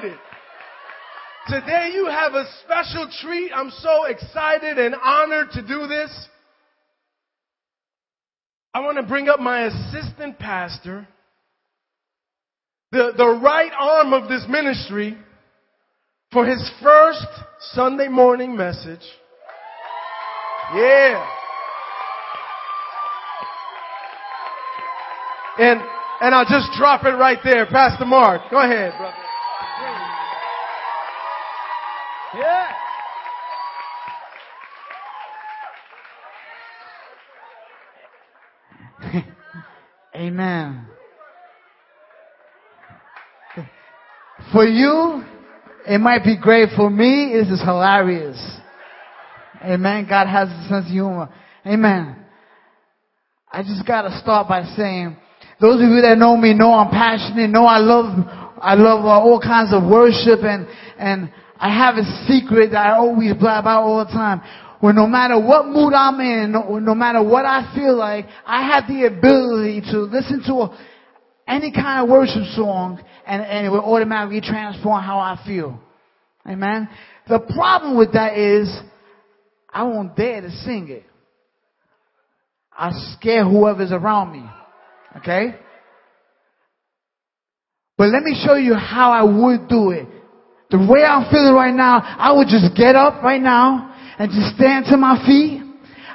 excited. Today you have a special treat. I'm so excited and honored to do this. I want to bring up my assistant pastor, the, the right arm of this ministry for his first Sunday morning message. Yeah. And, and I'll just drop it right there. Pastor Mark, go ahead, brother. Yeah. Amen. For you, it might be great. For me, this is hilarious. Amen. God has a sense of humor. Amen. I just gotta start by saying, those of you that know me know I'm passionate, know I love, I love uh, all kinds of worship and, and I have a secret that I always blab out all the time. Where no matter what mood I'm in, no, no matter what I feel like, I have the ability to listen to a, any kind of worship song and, and it will automatically transform how I feel. Amen. The problem with that is I won't dare to sing it. I scare whoever's around me. Okay? But let me show you how I would do it. The way I'm feeling right now, I would just get up right now and just stand to my feet.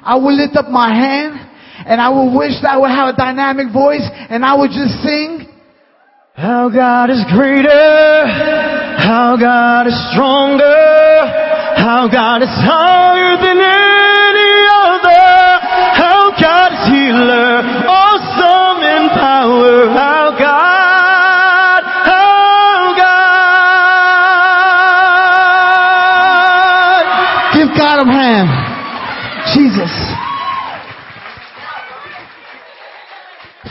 I would lift up my hand and I would wish that I would have a dynamic voice and I would just sing. How God is greater, how God is stronger, how God is higher than any God a hand. Jesus.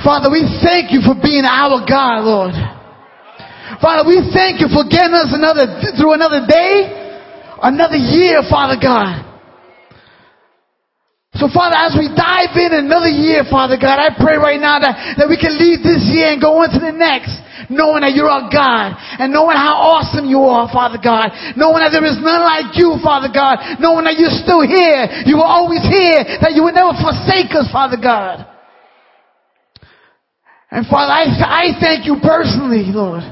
Father, we thank you for being our God, Lord. Father, we thank you for getting us another, through another day, another year, Father God. So Father, as we dive in another year, Father God, I pray right now that, that we can leave this year and go into the next, knowing that you're our God, and knowing how awesome you are, Father God, knowing that there is none like you, Father God, knowing that you're still here, you were always here, that you would never forsake us, Father God. And Father, I, I thank you personally, Lord.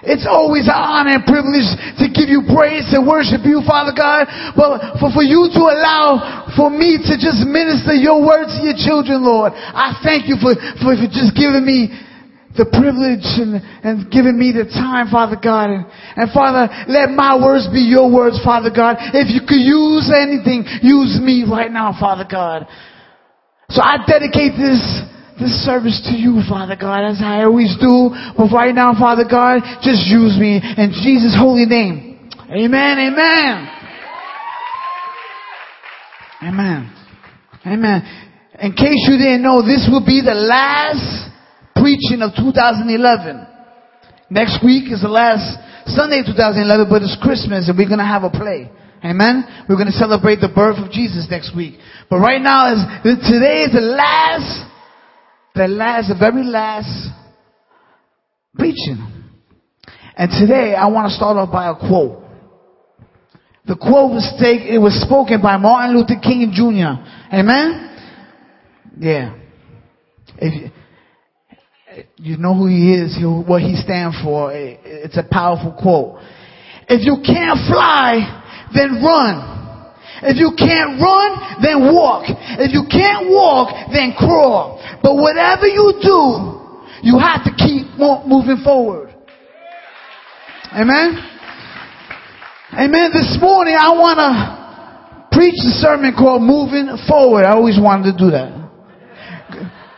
It's always an honor and privilege to give you praise and worship you, Father God. But for, for you to allow for me to just minister your word to your children, Lord. I thank you for, for, for just giving me the privilege and, and giving me the time, Father God. And, and Father, let my words be your words, Father God. If you could use anything, use me right now, Father God. So I dedicate this this service to you, Father God, as I always do. But right now, Father God, just use me in Jesus' holy name. Amen, amen. Amen. Amen. In case you didn't know, this will be the last preaching of 2011. Next week is the last Sunday 2011, but it's Christmas and we're going to have a play. Amen. We're going to celebrate the birth of Jesus next week. But right now is, today is the last the last, the very last preaching. And today I want to start off by a quote. The quote was taken, it was spoken by Martin Luther King Jr. Amen? Yeah. If you, know who he is, what he stands for. It's a powerful quote. If you can't fly, then run. If you can't run, then walk. If you can't walk, then crawl. But whatever you do, you have to keep moving forward. Amen? Amen. This morning I want to preach a sermon called Moving Forward. I always wanted to do that.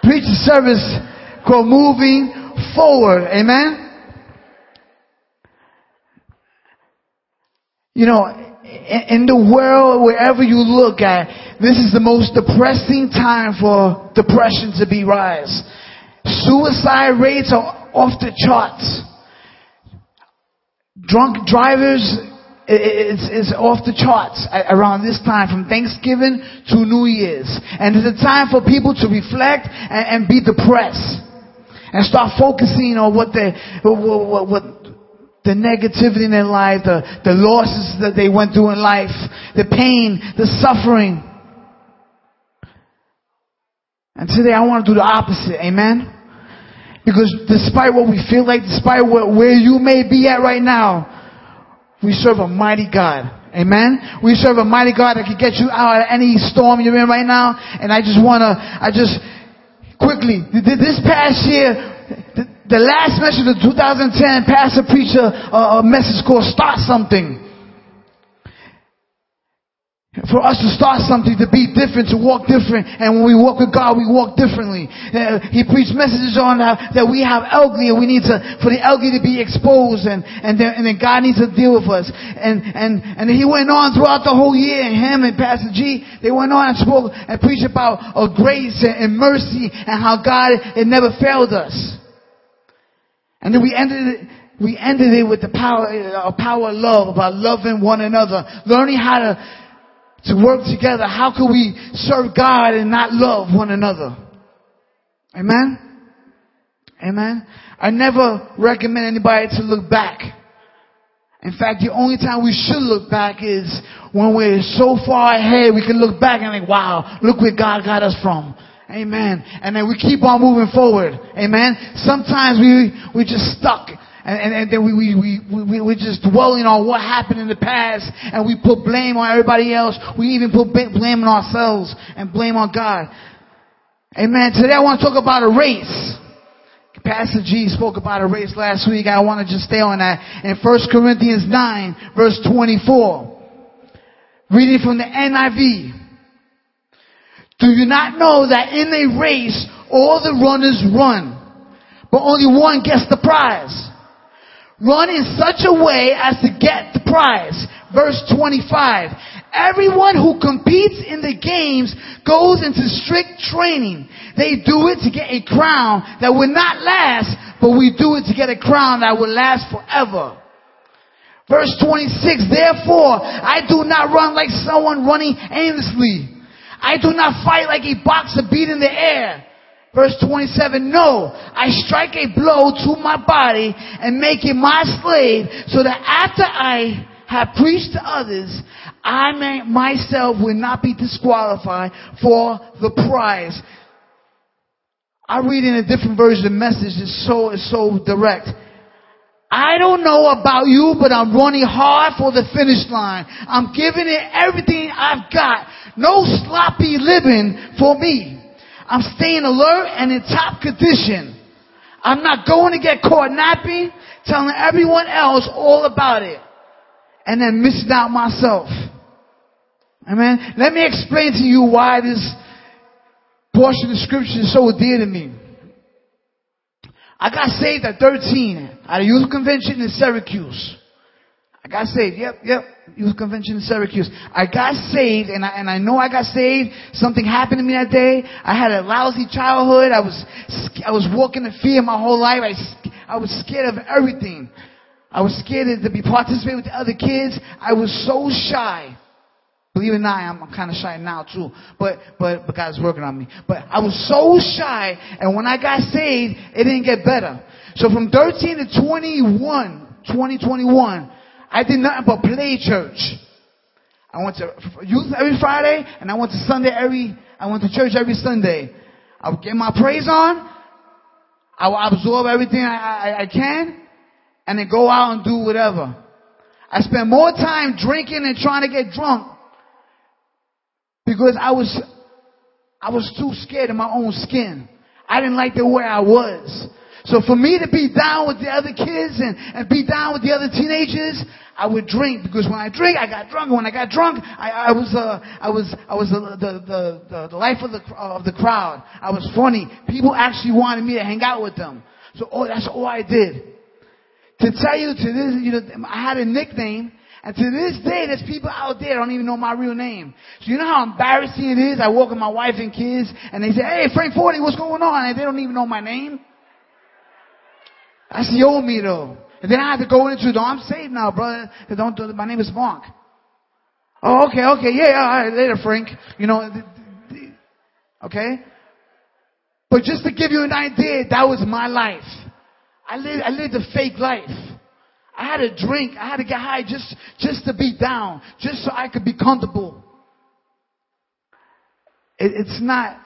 Preach a service called Moving Forward. Amen? You know, in the world, wherever you look at, this is the most depressing time for depression to be rise. Suicide rates are off the charts. Drunk drivers is, is off the charts around this time from Thanksgiving to New Year's. And it's a time for people to reflect and be depressed and start focusing on what they, what, what, what the negativity in their life, the, the losses that they went through in life, the pain, the suffering. And today I want to do the opposite. Amen? Because despite what we feel like, despite what, where you may be at right now, we serve a mighty God. Amen. We serve a mighty God that can get you out of any storm you're in right now. And I just wanna, I just, quickly, this past year, the, last message of 2010, pastor preacher a, a message called Start Something for us to start something, to be different, to walk different. And when we walk with God, we walk differently. Uh, he preached messages on how, that we have ugly and we need to, for the ugly to be exposed and, and then, and then God needs to deal with us. And, and, and he went on throughout the whole year and him and Pastor G, they went on and spoke and preached about grace and, and mercy and how God, it never failed us. And then we ended it, we ended it with the power, a power of love, about loving one another, learning how to to work together. How can we serve God and not love one another? Amen? Amen? I never recommend anybody to look back. In fact, the only time we should look back is when we're so far ahead, we can look back and think, wow, look where God got us from. Amen. And then we keep on moving forward. Amen. Sometimes we, we just stuck and, and, and then we, we, we, we, we're just dwelling on what happened in the past and we put blame on everybody else. We even put blame on ourselves and blame on God. Amen. Today I want to talk about a race. Pastor G spoke about a race last week. I want to just stay on that. In 1 Corinthians 9 verse 24. Reading from the NIV. Do you not know that in a race all the runners run, but only one gets the prize? Run in such a way as to get the prize. Verse 25. Everyone who competes in the games goes into strict training. They do it to get a crown that will not last, but we do it to get a crown that will last forever. Verse 26, therefore, I do not run like someone running aimlessly. I do not fight like a boxer beating the air. Verse 27, no, I strike a blow to my body and make it my slave so that after I have preached to others, I may, myself will not be disqualified for the prize. I read in a different version of the message. It's so, it's so direct. I don't know about you, but I'm running hard for the finish line. I'm giving it everything I've got. No sloppy living for me. I'm staying alert and in top condition. I'm not going to get caught napping, telling everyone else all about it, and then missing out myself. Amen. Let me explain to you why this portion of scripture is so dear to me. I got saved at 13 at a youth convention in Syracuse. I got saved. Yep, yep. Youth convention in Syracuse. I got saved, and I, and I know I got saved. Something happened to me that day. I had a lousy childhood. I was, I was walking in fear my whole life. I, I was scared of everything. I was scared to be participating with the other kids. I was so shy. Believe it or not, I'm, kind of shy now too. But, but, but God's working on me. But I was so shy, and when I got saved, it didn't get better. So from 13 to 21, 2021, I did nothing but play church. I went to youth every Friday, and I went to Sunday every, I went to church every Sunday. I would get my praise on. I would absorb everything I, I, I can, and then go out and do whatever. I spent more time drinking and trying to get drunk because I was, I was too scared of my own skin. I didn't like the way I was. So for me to be down with the other kids and, and be down with the other teenagers, I would drink because when I drink, I got drunk. And when I got drunk, I, I was, uh, I was, I was the, the, the, the, life of the, of the crowd. I was funny. People actually wanted me to hang out with them. So, oh, that's all I did. To tell you to this, you know, I had a nickname. And to this day, there's people out there don't even know my real name. So you know how embarrassing it is? I walk with my wife and kids, and they say, hey, Frank Forty, what's going on? And they don't even know my name. That's the old me though. And then I had to go into, no, I'm saved now, brother. Don't, do, my name is Mark. Oh, okay, okay, yeah, yeah, all right, later, Frank. You know, okay? But just to give you an idea, that was my life. I lived, I lived a fake life. I had to drink. I had to get high just, just to be down, just so I could be comfortable. It, it's not,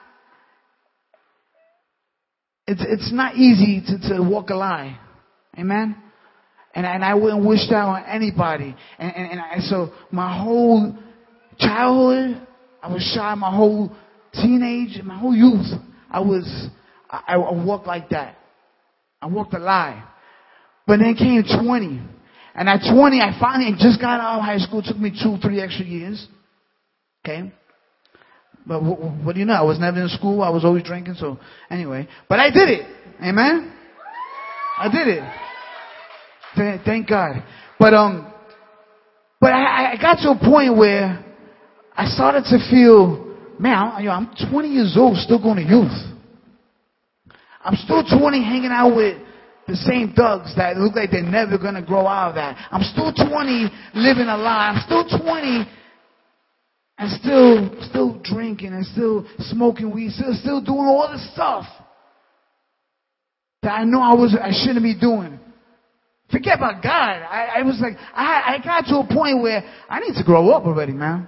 it's, it's not easy to, to walk a lie. Amen? And, and I wouldn't wish that on anybody. And, and, and I, so my whole childhood, I was shy. My whole teenage, my whole youth, I was, I, I walked like that. I walked a lie. But then came 20. And at 20, I finally just got out of high school. It took me two, three extra years. Okay? But what, do you know? I was never in school. I was always drinking. So anyway, but I did it. Amen. I did it. Th- thank God. But um, but I, I got to a point where I started to feel, man, I'm, you know, I'm 20 years old, still going to youth. I'm still 20, hanging out with the same thugs that look like they're never gonna grow out of that. I'm still 20, living a lie. I'm still 20 and still, still drinking and still smoking weed, still, still doing all the stuff that I know I was, I shouldn't be doing. Forget about God. I, I was like, I, I got to a point where I need to grow up already, man.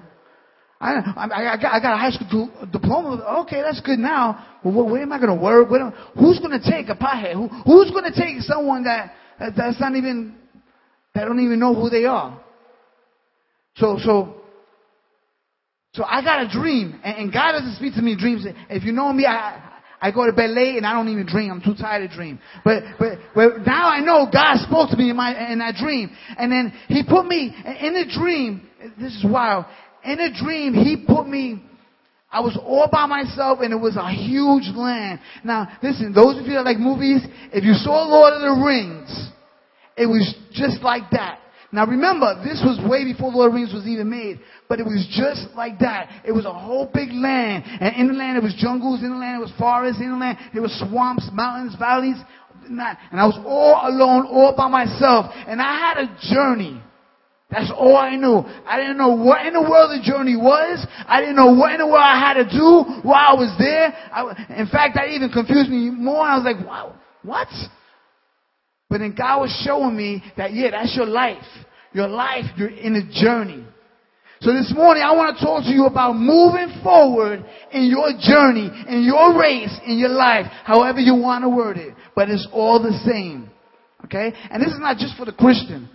I, I, I, got, I got a high school diploma. Okay, that's good now. Where am I going to work? Where, who's going to take a pothead? Who, who's going to take someone that, that that's not even that don't even know who they are? So so so I got a dream, and, and God doesn't speak to me in dreams. If you know me, I I go to bed late and I don't even dream. I'm too tired to dream. But but but now I know God spoke to me in my in that dream, and then He put me in a dream. This is wild. In a dream, He put me. I was all by myself and it was a huge land. Now, listen, those of you that like movies, if you saw Lord of the Rings, it was just like that. Now remember, this was way before Lord of the Rings was even made, but it was just like that. It was a whole big land, and in the land it was jungles, in the land it was forests, in the land there were swamps, mountains, valleys, and I was all alone, all by myself, and I had a journey. That's all I knew. I didn't know what in the world the journey was. I didn't know what in the world I had to do while I was there. I, in fact, that even confused me more. I was like, wow, what? But then God was showing me that, yeah, that's your life. Your life, you're in a journey. So this morning I want to talk to you about moving forward in your journey, in your race, in your life, however you want to word it. But it's all the same. Okay? And this is not just for the Christian.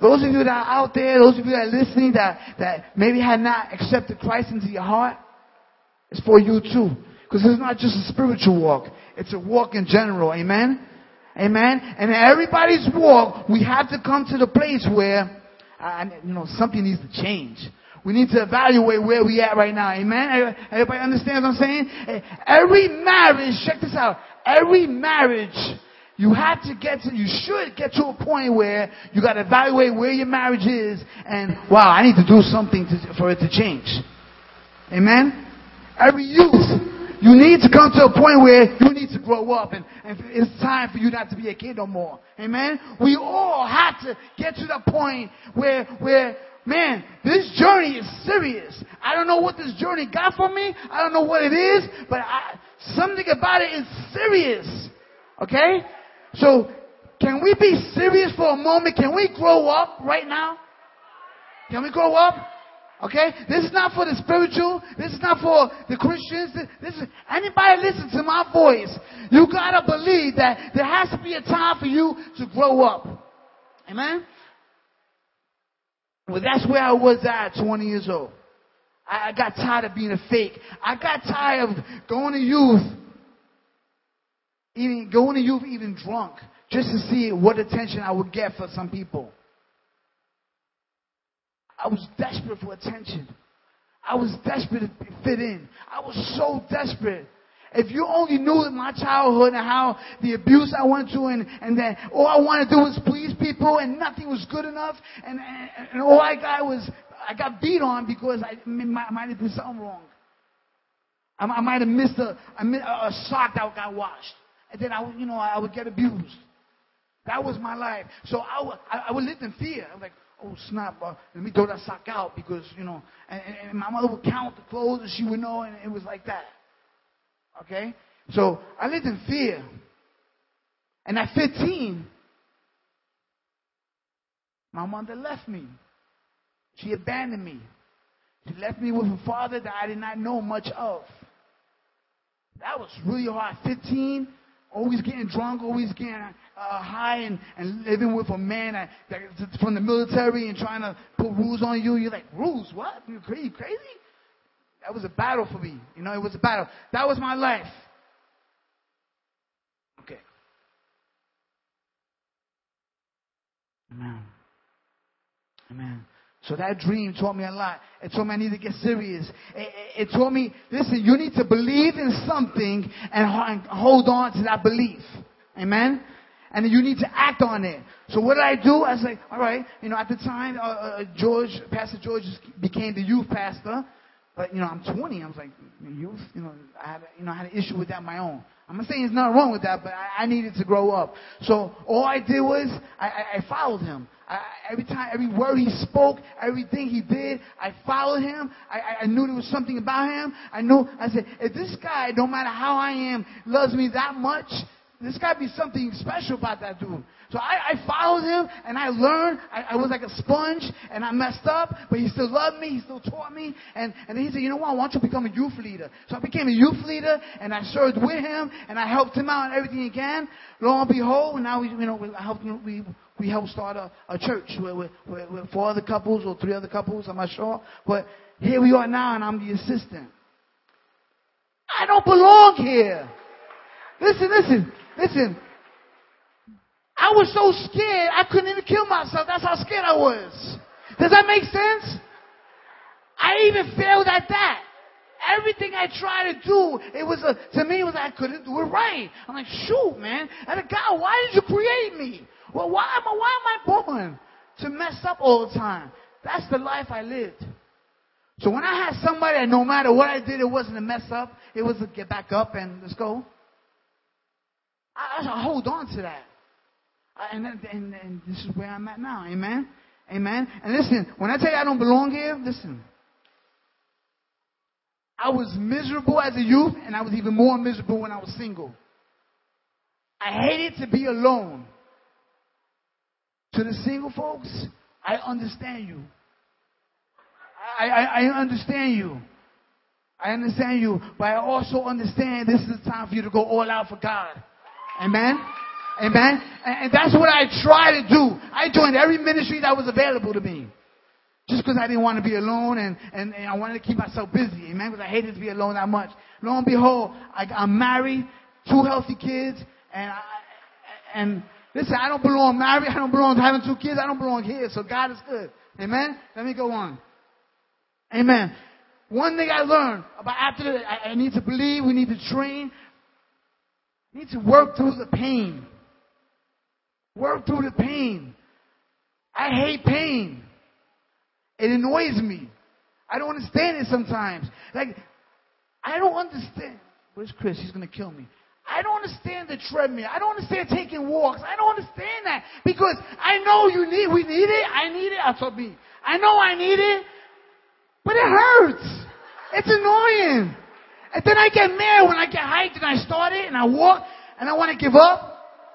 Those of you that are out there, those of you that are listening that, that maybe had not accepted Christ into your heart, it's for you too. Because it's not just a spiritual walk. It's a walk in general. Amen? Amen? And everybody's walk, we have to come to the place where, uh, you know, something needs to change. We need to evaluate where we at right now. Amen? Everybody understands what I'm saying? Every marriage, check this out. Every marriage you have to get to, you should get to a point where you got to evaluate where your marriage is and, wow, I need to do something to, for it to change. Amen? Every youth, you need to come to a point where you need to grow up and, and it's time for you not to be a kid no more. Amen? We all have to get to the point where, where, man, this journey is serious. I don't know what this journey got for me. I don't know what it is, but I, something about it is serious. Okay? So, can we be serious for a moment? Can we grow up right now? Can we grow up? Okay? This is not for the spiritual. This is not for the Christians. This is anybody listen to my voice. You gotta believe that there has to be a time for you to grow up. Amen? Well, that's where I was at 20 years old. I, I got tired of being a fake. I got tired of going to youth even going to youth even drunk just to see what attention I would get for some people. I was desperate for attention. I was desperate to fit in. I was so desperate. If you only knew my childhood and how the abuse I went through and, and that all I wanted to do was please people and nothing was good enough and, and, and all I got was, I got beat on because I might, might have done something wrong. I, I might have missed a, a, a sock that got washed and then I you know, I would get abused. That was my life. So I I, I would live in fear. I'm like, oh snap, uh, let me throw that sock out because, you know, and, and, my mother would count the clothes and she would know and it was like that. Okay? So I lived in fear. And at 15, My mother left me. She abandoned me. She left me with a father that I did not know much of. That was really hard. 15, always getting drunk, always getting uh, high, and, and living with a man that, that's from the military and trying to put rules on you. You're like, rules? What? You crazy? Crazy? That was a battle for me. You know, it was a battle. That was my life. Okay. Amen. Amen. So that dream taught me a lot. It taught me I need to get serious. It, it, it taught me, listen, you need to believe in something and hold on to that belief. Amen? And you need to act on it. So what did I do? I was like, all right, you know, at the time, uh, uh, George, Pastor George became the youth pastor. But, you know, I'm 20. I was like, youth, you know, I had, you know, I had an issue with that my own. I'm not saying there's nothing wrong with that, but I, I needed to grow up. So all I did was I, I, I followed him. I, every time, every word he spoke, everything he did, I followed him. I, I knew there was something about him. I knew, I said, if this guy, no matter how I am, loves me that much, there's got to be something special about that dude. So I, I followed him and I learned. I, I was like a sponge and I messed up, but he still loved me. He still taught me. And, and then he said, you know what? I want you to become a youth leader. So I became a youth leader and I served with him and I helped him out and everything again. Lo and behold, now we, you know, we helped, we, we helped start a, a church with, with four other couples or three other couples. I'm not sure. But here we are now and I'm the assistant. I don't belong here. Listen, listen. Listen, I was so scared I couldn't even kill myself. That's how scared I was. Does that make sense? I even failed at that. Everything I tried to do, it was a, to me, it was I couldn't do it right. I'm like, shoot, man. And God, why did you create me? Well, why am I, why am I born to mess up all the time? That's the life I lived. So when I had somebody that no matter what I did, it wasn't a mess up, it was a get back up and let's go. I, I hold on to that. And, and, and this is where I'm at now. Amen? Amen? And listen, when I tell you I don't belong here, listen. I was miserable as a youth, and I was even more miserable when I was single. I hated to be alone. To the single folks, I understand you. I, I, I understand you. I understand you, but I also understand this is the time for you to go all out for God. Amen? Amen? And that's what I try to do. I joined every ministry that was available to me. Just because I didn't want to be alone and, and, and I wanted to keep myself busy. Amen? Because I hated to be alone that much. Lo and behold, I, I'm married, two healthy kids, and I, and listen, I don't belong married, I don't belong having two kids, I don't belong here, so God is good. Amen? Let me go on. Amen. One thing I learned about after that, I, I need to believe, we need to train, need to work through the pain. Work through the pain. I hate pain. It annoys me. I don't understand it sometimes. Like, I don't understand. Where's Chris? He's going to kill me. I don't understand the treadmill. I don't understand taking walks. I don't understand that because I know you need, we need it. I need it. I told me. I know I need it, but it hurts. It's annoying. And then I get mad when I get hyped and I start it and I walk and I want to give up.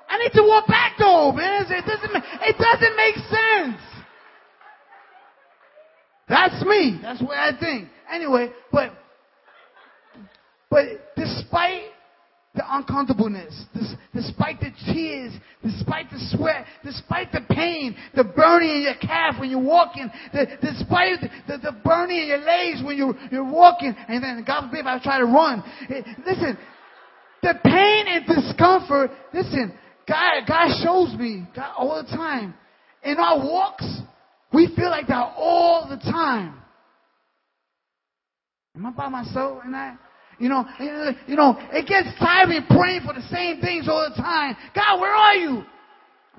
I need to walk back though, man. It doesn't, it doesn't make sense. That's me. That's what I think. Anyway, but, but despite the uncomfortableness, despite the tears, despite the sweat, despite the pain, the burning in your calf when you're walking, the, despite the, the, burning in your legs when you're, you're walking, and then God forbid if I try to run. Listen, the pain and discomfort, listen, God, God shows me God, all the time. In our walks, we feel like that all the time. Am I by myself in that? You know, eh, you know, it gets tiring praying for the same things all the time. God, where are you?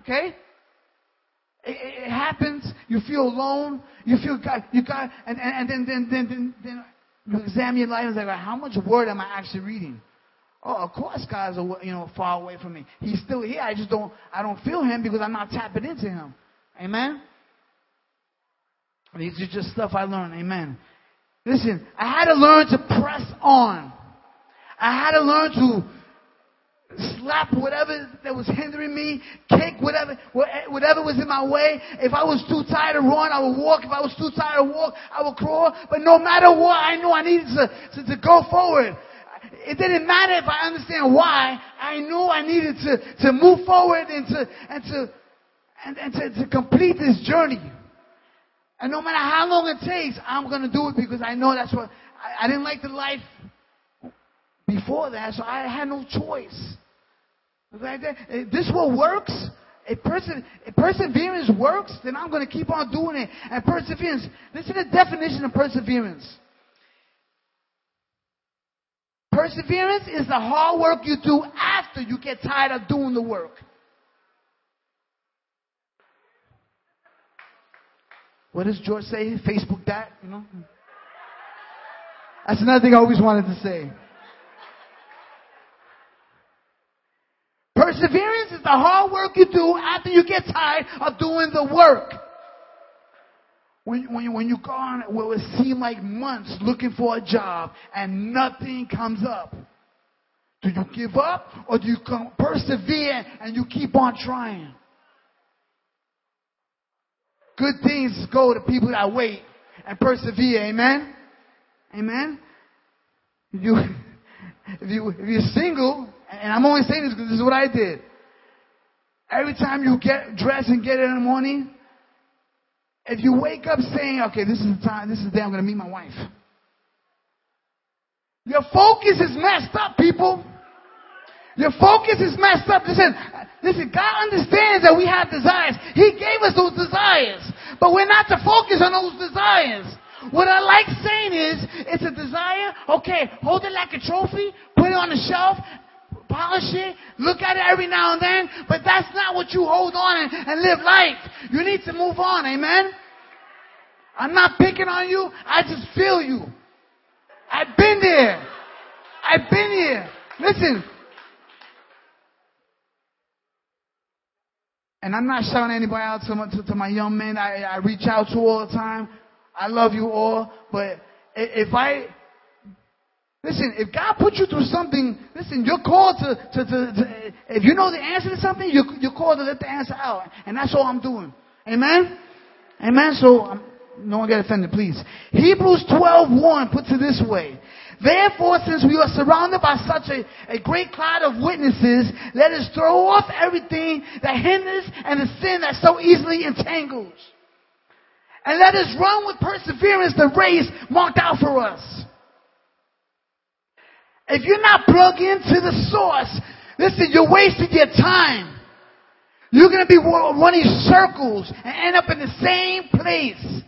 Okay? It, it happens. You feel alone. You feel God. You got, and, and, and then, then, then, then, then you examine your life and say, like, how much word am I actually reading? Oh, of course, God's you know far away from me. He's still here. I just don't. I don't feel Him because I'm not tapping into Him. Amen. These are just stuff I learned. Amen. Listen, I had to learn to press on. I had to learn to slap whatever that was hindering me, kick whatever, whatever was in my way. If I was too tired to run, I would walk. If I was too tired to walk, I would crawl. But no matter what, I knew I needed to, to, to go forward. It didn't matter if I understand why. I knew I needed to, to move forward and to, and to, and, and to, to complete this journey. And no matter how long it takes, I'm going to do it because I know that's what, I, I didn't like the life before that, so I had no choice. If this what works, if, person, if perseverance works, then I'm going to keep on doing it. And perseverance, this is the definition of perseverance. Perseverance is the hard work you do after you get tired of doing the work. What does George say? Facebook that, you know? That's another thing I always wanted to say. Perseverance is the hard work you do after you get tired of doing the work. When, when, when you go on what would seem like months looking for a job and nothing comes up. Do you give up or do you come, persevere and you keep on trying? Good things go to people that wait and persevere. Amen? Amen? You, if you, if you're single, and I'm only saying this because this is what I did. Every time you get dressed and get in the morning, if you wake up saying, okay, this is the time, this is the day I'm going to meet my wife. Your focus is messed up, people. Your focus is messed up. Listen, listen, God understands that we have desires. He gave us those desires. But we're not to focus on those desires. What I like saying is, it's a desire. Okay, hold it like a trophy, put it on the shelf, polish it, look at it every now and then, but that's not what you hold on and, and live life. You need to move on, amen? I'm not picking on you, I just feel you. I've been there. I've been here. Listen. And I'm not shouting anybody out to my, to, to my young men I, I reach out to all the time. I love you all, but if I Listen, if God put you through something, listen, you're called to, to, to, to if you know the answer to something, you're, you're called to let the answer out. And that's all I'm doing. Amen? Amen? So, um, no one get offended, please. Hebrews 12.1 puts it this way. Therefore, since we are surrounded by such a, a great cloud of witnesses, let us throw off everything that hinders and the sin that so easily entangles. And let us run with perseverance the race marked out for us. If you're not plugged into the source, listen, you're wasting your time. You're going to be running circles and end up in the same place.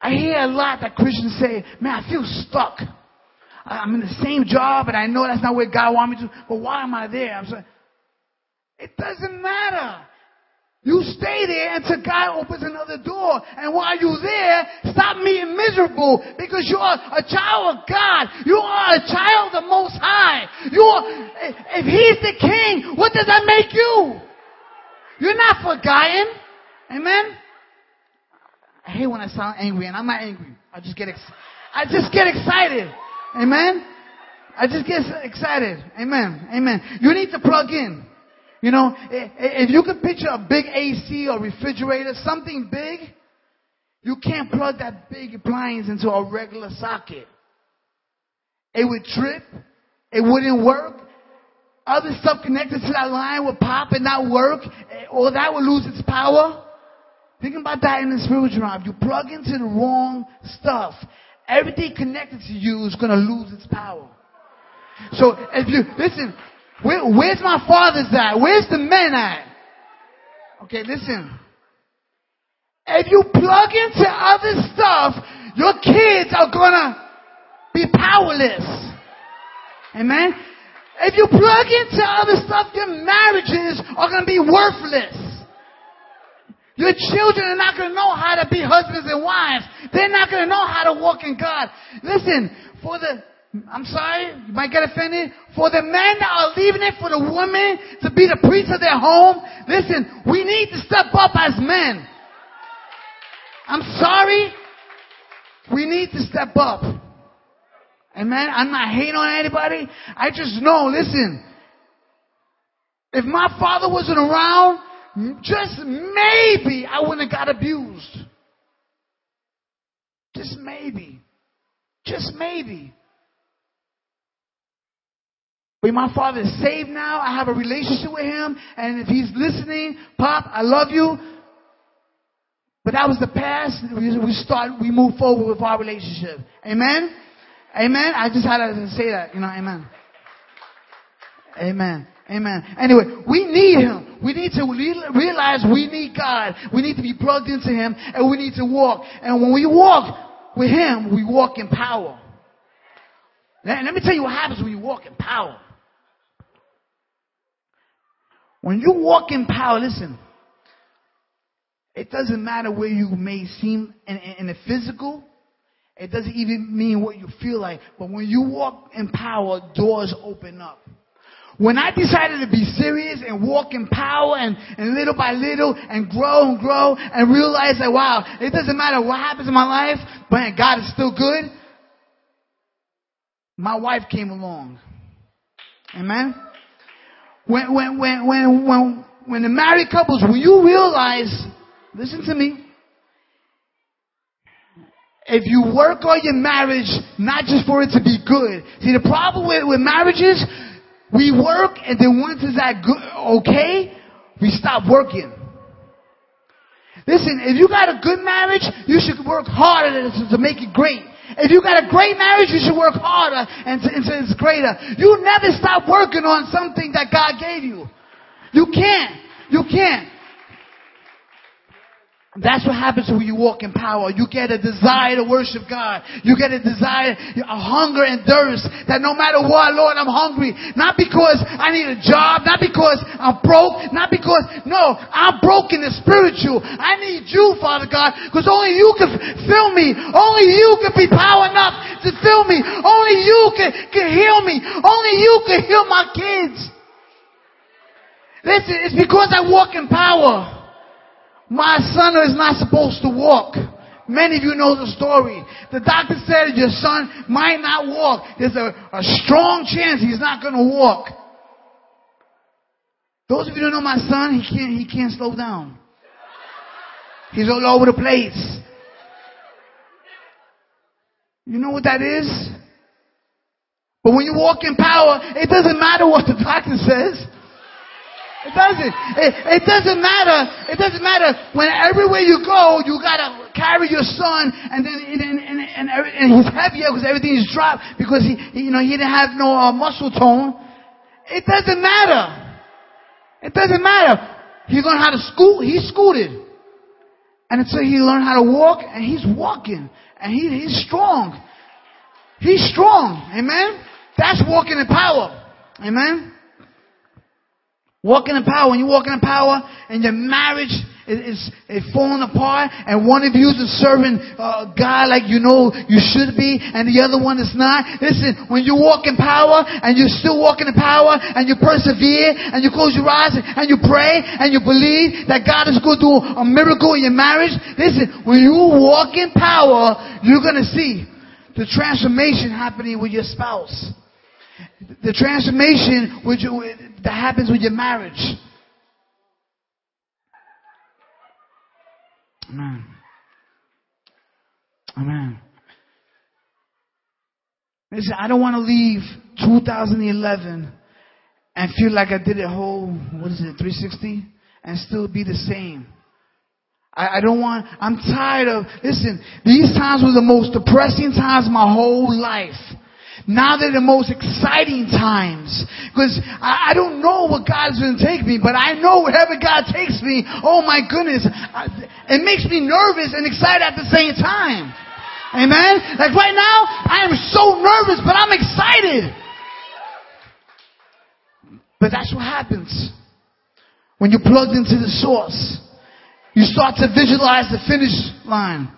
I hear a lot that Christians say, man, I feel stuck. I'm in the same job and I know that's not where God wants me to, but why am I there? I'm saying, it doesn't matter. You stay there until God opens another door. And while you're there, stop being miserable because you are a child of God. You are a child of the Most High. You are, if He's the King, what does that make you? You're not forgotten. Amen? I hate when I sound angry and I'm not angry. I just get, ex- I just get excited. Amen? I just get excited. Amen. Amen. You need to plug in. You know, if you could picture a big AC or refrigerator, something big, you can't plug that big appliance into a regular socket. It would trip. It wouldn't work. Other stuff connected to that line would pop and not work, eh, or that would lose its power. Think about that in the spiritual realm. You plug into the wrong stuff, everything connected to you is going to lose its power. So if you, listen, where, where's my father's at? Where's the men at? Okay, listen. If you plug into other stuff, your kids are gonna be powerless. Amen? If you plug into other stuff, your marriages are gonna be worthless. Your children are not gonna know how to be husbands and wives. They're not gonna know how to walk in God. Listen, for the I'm sorry, you might get offended. For the men that are leaving it for the women to be the priest of their home, listen, we need to step up as men. I'm sorry. We need to step up. Amen. I'm not hating on anybody. I just know, listen, If my father wasn't around, just maybe I wouldn't have got abused. Just maybe. Just maybe. But my father is saved now. I have a relationship with him. And if he's listening, Pop, I love you. But that was the past. We start, we move forward with our relationship. Amen? Amen? I just had to say that, you know, amen. Amen. Amen. Anyway, we need Him. We need to realize we need God. We need to be plugged into Him and we need to walk. And when we walk with Him, we walk in power. And let me tell you what happens when you walk in power. When you walk in power, listen, it doesn't matter where you may seem in, in, in the physical. It doesn't even mean what you feel like. But when you walk in power, doors open up. When I decided to be serious and walk in power and, and little by little and grow and grow and realize that wow, it doesn't matter what happens in my life, but God is still good. My wife came along. Amen. When, when, when, when, when, when the married couples, when you realize, listen to me, if you work on your marriage, not just for it to be good. See, the problem with, with marriages, we work and then once it's that good, okay, we stop working. Listen, if you got a good marriage, you should work harder to, to make it great. If you got a great marriage, you should work harder and it's greater. You never stop working on something that God gave you. You can't. You can't. That's what happens when you walk in power. You get a desire to worship God. You get a desire, a hunger and thirst that no matter what, Lord, I'm hungry. Not because I need a job, not because I'm broke, not because, no, I'm broken and spiritual. I need you, Father God, because only you can fill me. Only you can be power enough to fill me. Only you can, can heal me. Only you can heal my kids. Listen, it's because I walk in power. My son is not supposed to walk. Many of you know the story. The doctor said your son might not walk. There's a, a strong chance he's not going to walk. Those of you who don't know my son, he can't, he can't slow down. He's all over the place. You know what that is? But when you walk in power, it doesn't matter what the doctor says. It doesn't. It, it doesn't matter. It doesn't matter when everywhere you go, you gotta carry your son, and then and and, and, and he's heavier because everything is dropped because he, you know, he didn't have no uh, muscle tone. It doesn't matter. It doesn't matter. He learned how to scoot. He scooted, and until he learned how to walk, and he's walking, and he, he's strong. He's strong. Amen. That's walking in power. Amen. Walking in power. When you walk in power and your marriage is, is, falling apart and one of you is serving uh, God like you know you should be and the other one is not. Listen, when you walk in power and you're still walking in power and you persevere and you close your eyes and you pray and you believe that God is going to do a miracle in your marriage. Listen, when you walk in power, you're going to see the transformation happening with your spouse. The transformation which, that happens with your marriage. Amen. Amen. Listen, I don't want to leave 2011 and feel like I did a whole, what is it, 360 and still be the same. I, I don't want, I'm tired of, listen, these times were the most depressing times of my whole life. Now they're the most exciting times. Because I, I, don't know what God's going to take me, but I know wherever God takes me, oh my goodness, I, it makes me nervous and excited at the same time. Amen? Like right now, I am so nervous, but I'm excited. But that's what happens when you're plugged into the source. You start to visualize the finish line.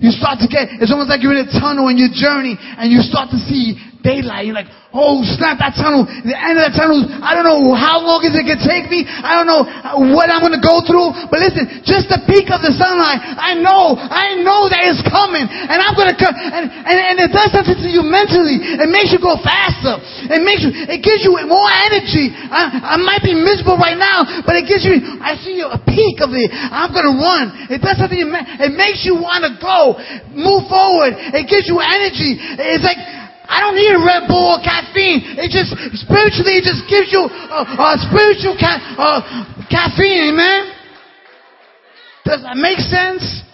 You start to get, it's almost like you're in a tunnel in your journey and you start to see daylight. You're like, oh snap, that tunnel, the end of that tunnel, I don't know how long is it gonna take me. I don't know what I'm gonna go through. But listen, just the peek of the sunlight, I know, I know that it's coming. And I'm gonna come, and, and, and it does something to you mentally. It makes you go faster. It makes you, it gives you more energy. I, I might be miserable right now, but it gives you, I see you a peek of it. I'm gonna run. It does something, it makes you wanna go, move forward. It gives you energy. It's like, I don't need a Red Bull or caffeine. It just, spiritually, it just gives you a, a spiritual ca- uh, caffeine, amen? Does that make sense?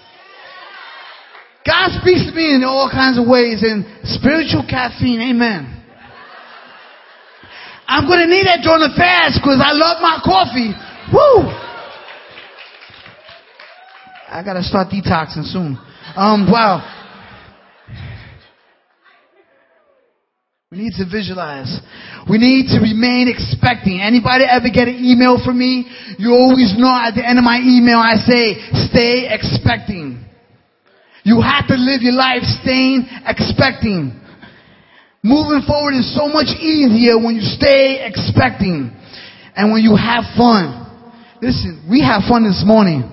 God speaks to me in all kinds of ways in spiritual caffeine, amen. I'm gonna need that during the fast because I love my coffee. Woo! I gotta start detoxing soon. Um, wow. We need to visualize. We need to remain expecting. Anybody ever get an email from me? You always know at the end of my email I say, stay expecting. You have to live your life staying expecting. Moving forward is so much easier when you stay expecting and when you have fun. Listen, we have fun this morning.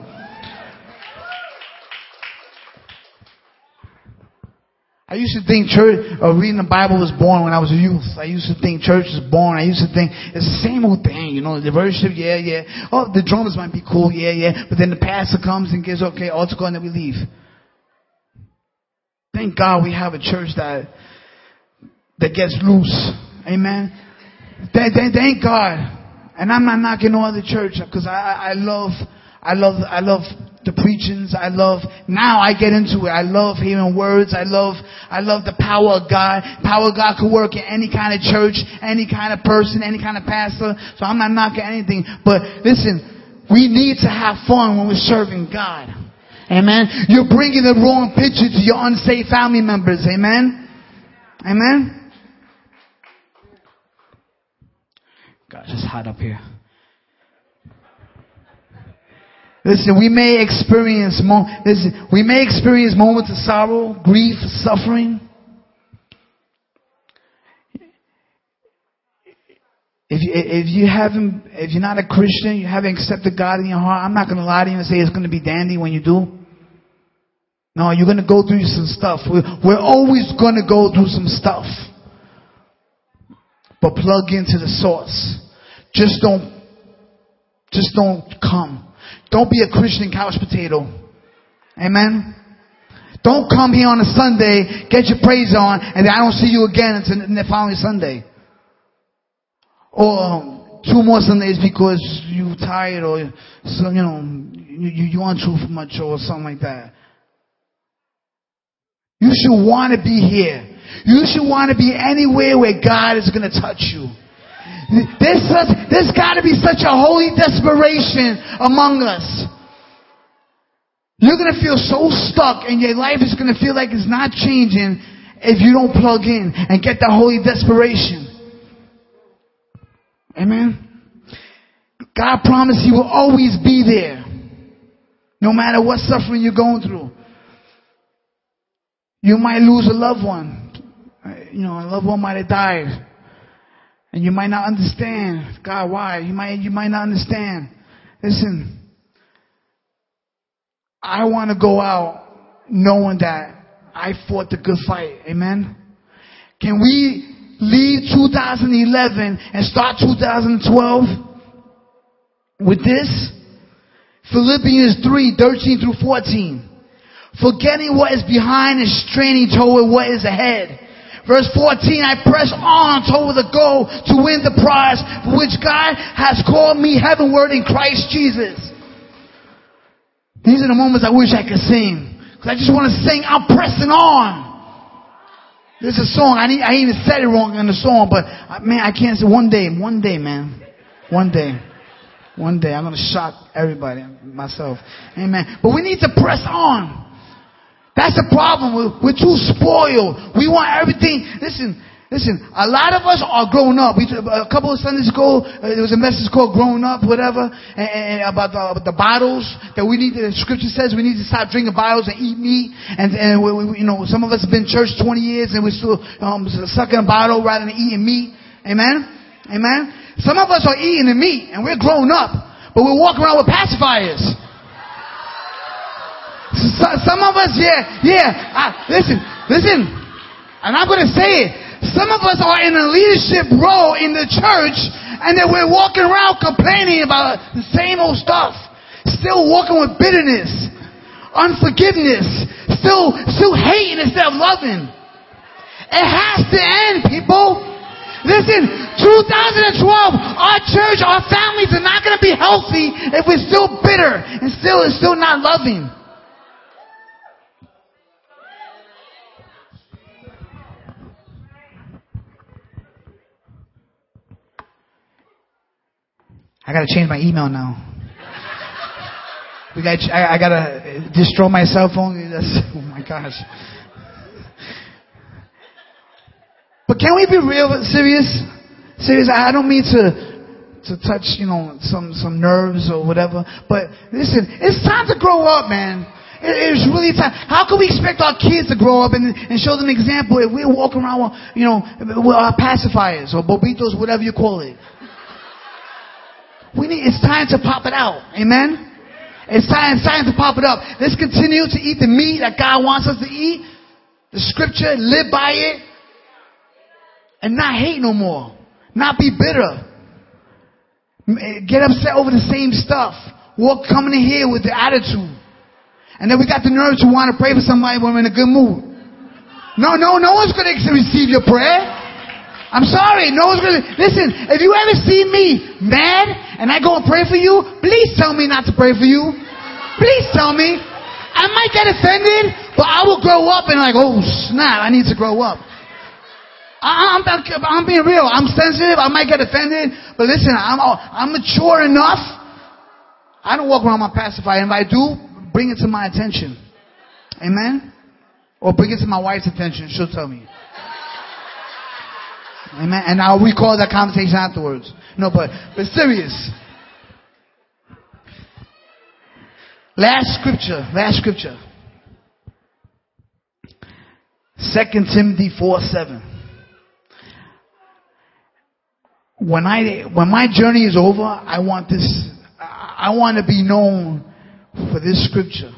I used to think church uh, reading the Bible was boring when I was a youth. I used to think church was boring. I used to think it's the same old thing, you know, the worship, yeah, yeah. Oh, the drummers might be cool, yeah, yeah. But then the pastor comes and gives, okay, altar call and then we leave. Thank God we have a church that that gets loose. Amen. Thank, thank, thank God. And I'm not knocking no other church because I, I love, I love, I love the preachings. I love, now I get into it. I love hearing words. I love, I love the power of God. Power of God could work in any kind of church, any kind of person, any kind of pastor. So I'm not knocking anything. But listen, we need to have fun when we're serving God. Amen. You're bringing the wrong picture to your unsaved family members. Amen. Amen. God, it's hot up here. Listen, we may experience mo- listen, we may experience moments of sorrow, grief, suffering. If you, if you haven't, if you're not a Christian, you haven't accepted God in your heart, I'm not going to lie to you and say it's going to be dandy when you do. No, you're going to go through some stuff. We're, we're always going to go through some stuff. But plug into the source. Just don't, just don't come. Don't be a Christian couch potato. Amen. Don't come here on a Sunday, get your praise on, and I don't see you again until the following Sunday. Or um, two more Sundays because you're tired or some, you know, you, you, want too much or something like that. You should want to be here. You should want to be anywhere where God is going to touch you. There's, such, there's got to be such a holy desperation among us. You're to feel so stuck and your life is to feel like it's not changing if you don't plug in and get that holy desperation. Amen. God promised He will always be there. No matter what suffering you're going through. You might lose a loved one. You know, a loved one might have died. And you might not understand, God, why? You might, you might not understand. Listen, I want to go out knowing that I fought the good fight. Amen. Can we leave 2011 and start 2012 with this? Philippians 3, 13 through 14. Forgetting what is behind and straining toward what is ahead. Verse 14, I press on toward the goal to win the prize for which God has called me heavenward in Christ Jesus. These are the moments I wish I could sing. Cause I just want to sing, I'm pressing on. There's a song, I, need, I even said it wrong in the song, but uh, man, I can't say one day, one day, man. One day. One day, I'm gonna shock everybody, myself. Amen. But we need to press on. That's the problem. We're, we're too spoiled. We want everything. Listen, Listen, a lot of us are grown up. We, a couple of Sundays ago, uh, there was a message called "Grown Up," whatever, and, and about the, about the bottles that we need. The scripture says we need to stop drinking bottles and eat meat. And, and we, we, you know, some of us have been church 20 years and we're still um, sucking a bottle rather than eating meat. Amen. Amen. Some of us are eating the meat and we're grown up, but we're walking around with pacifiers. So, some of us, yeah, yeah. I, listen, listen, and I'm going to say it. Some of us are in a leadership role in the church and that we're walking around complaining about the same old stuff. Still walking with bitterness, unforgiveness, still, still hating instead of loving. It has to end, people. Listen, 2012, our church, our families are not going to be healthy if we're still bitter and still, and still not loving. I gotta change my email now. We got, I, I gotta uh, destroy my cell phone. That's, oh my gosh. But can we be real, serious? Serious. I don't mean to to touch, you know, some some nerves or whatever. But listen, it's time to grow up, man. It, it's really time. How can we expect our kids to grow up and, and show them example if we're walking around, you know, with our pacifiers or bobitos, whatever you call it? We need, it's time to pop it out. Amen? It's time, it's time to pop it up. Let's continue to eat the meat that God wants us to eat. The scripture, live by it. And not hate no more. Not be bitter. Get upset over the same stuff. Walk coming in here with the attitude. And then we got the nerve to want to pray for somebody when we're in a good mood. No, no, no one's going to receive your prayer. I'm sorry. No one's gonna listen. If you ever see me mad and I go and pray for you, please tell me not to pray for you. Please tell me. I might get offended, but I will grow up and like, oh snap, I need to grow up. I, am I'm, I'm being real. I'm sensitive. I might get offended, but listen, I'm I'm mature enough. I don't walk around my pacifier. And if I do, bring it to my attention. Amen. Or bring it to my wife's attention. She'll tell me. Amen. And I'll recall that conversation afterwards. No, but, but serious. Last scripture, last scripture. Second Timothy 4 7. When I, when my journey is over, I want this, I want to be known for this scripture.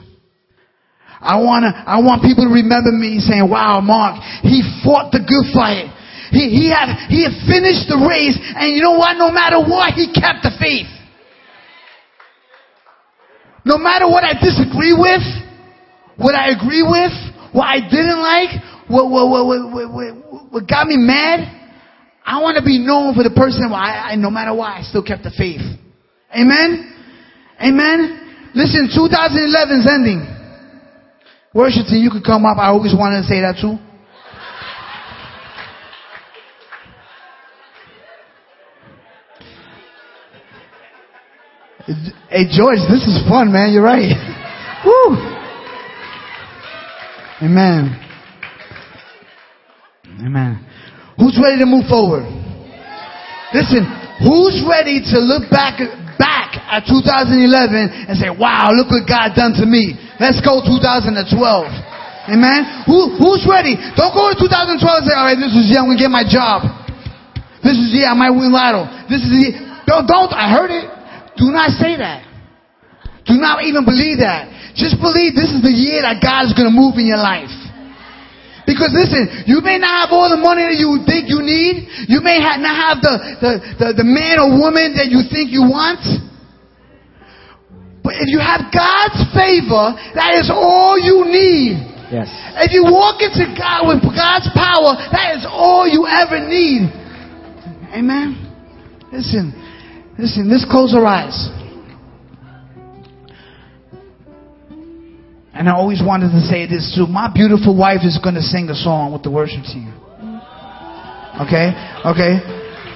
I want to, I want people to remember me saying, wow, Mark, he fought the good fight. He, he had, he had finished the race and you know what? No matter what, he kept the faith. No matter what I disagree with, what I agree with, what I didn't like, what, what, what, what, what, what got me mad, I want to be known for the person I, I, no matter what, I still kept the faith. Amen? Amen? Listen, 2011 is ending. Worship team, you could come up. I always wanted to say that too. Hey, George, this is fun, man. You're right. Woo! Amen. Amen. Who's ready to move forward? Listen, who's ready to look back back at 2011 and say, "Wow, look what God done to me." Let's go 2012. Amen. Who, who's ready? Don't go to 2012 and say, "All right, this is yeah, I'm gonna get my job. This is yeah, I might win lotto. This is the, don't don't. I heard it. Do not say that. Do not even believe that. Just believe this is the year that God is going to move in your life. Because listen, you may not have all the money that you think you need. You may have not have the, the, the, the man or woman that you think you want. But if you have God's favor, that is all you need. Yes. If you walk into God with God's power, that is all you ever need. Amen. Listen, Listen, let's close our eyes. And I always wanted to say this too. My beautiful wife is going to sing a song with the worship team. Okay? Okay?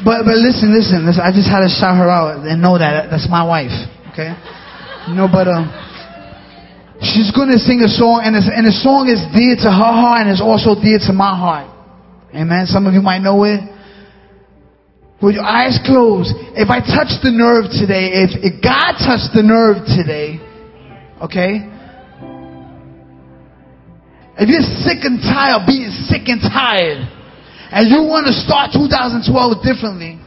But, but listen, listen, listen. I just had to shout her out and know that that's my wife. Okay? No, but, um, she's going to sing a song and, and the song is dear to her heart and it's also dear to my heart. Amen. Some of you might know it. With your eyes closed, if I touch the nerve today, if, if God touched the nerve today, okay? If you're sick and tired being sick and tired, and you want to start 2012 differently,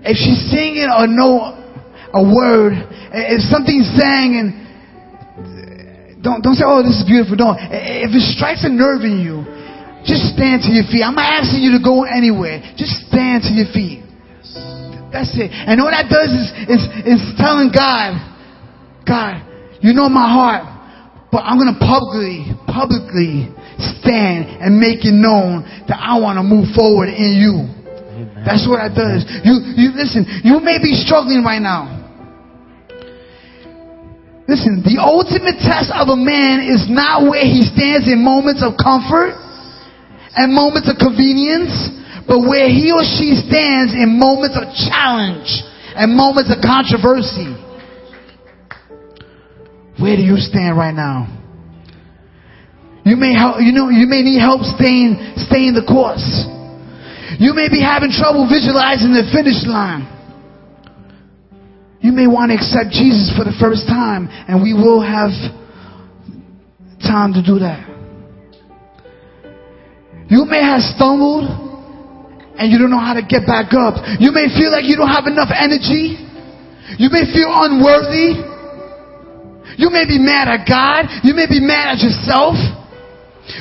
if she's singing or know a word, if something's saying and don't don't say, "Oh, this is beautiful." Don't. If it strikes a nerve in you, just stand to your feet. I'm not asking you to go anywhere. Just stand to your feet. That's it. And all that does is is is telling God, God, you know my heart, but I'm gonna publicly publicly stand and make it known that I want to move forward in you. That's what that does. You you listen. You may be struggling right now. Listen, the ultimate test of a man is not where he stands in moments of comfort and moments of convenience, but where he or she stands in moments of challenge and moments of controversy. Where do you stand right now? You may help, you know, you may need help staying, staying the course. You may be having trouble visualizing the finish line. You may want to accept Jesus for the first time, and we will have time to do that. You may have stumbled and you don't know how to get back up. You may feel like you don't have enough energy. You may feel unworthy. You may be mad at God. You may be mad at yourself.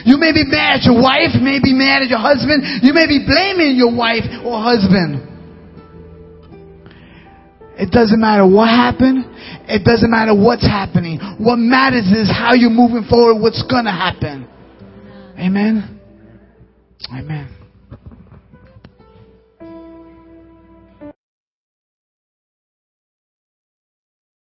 You may be mad at your wife. You may be mad at your husband. You may be blaming your wife or husband. It doesn't matter what happened. It doesn't matter what's happening. What matters is how you're moving forward, what's going to happen. Amen. Amen.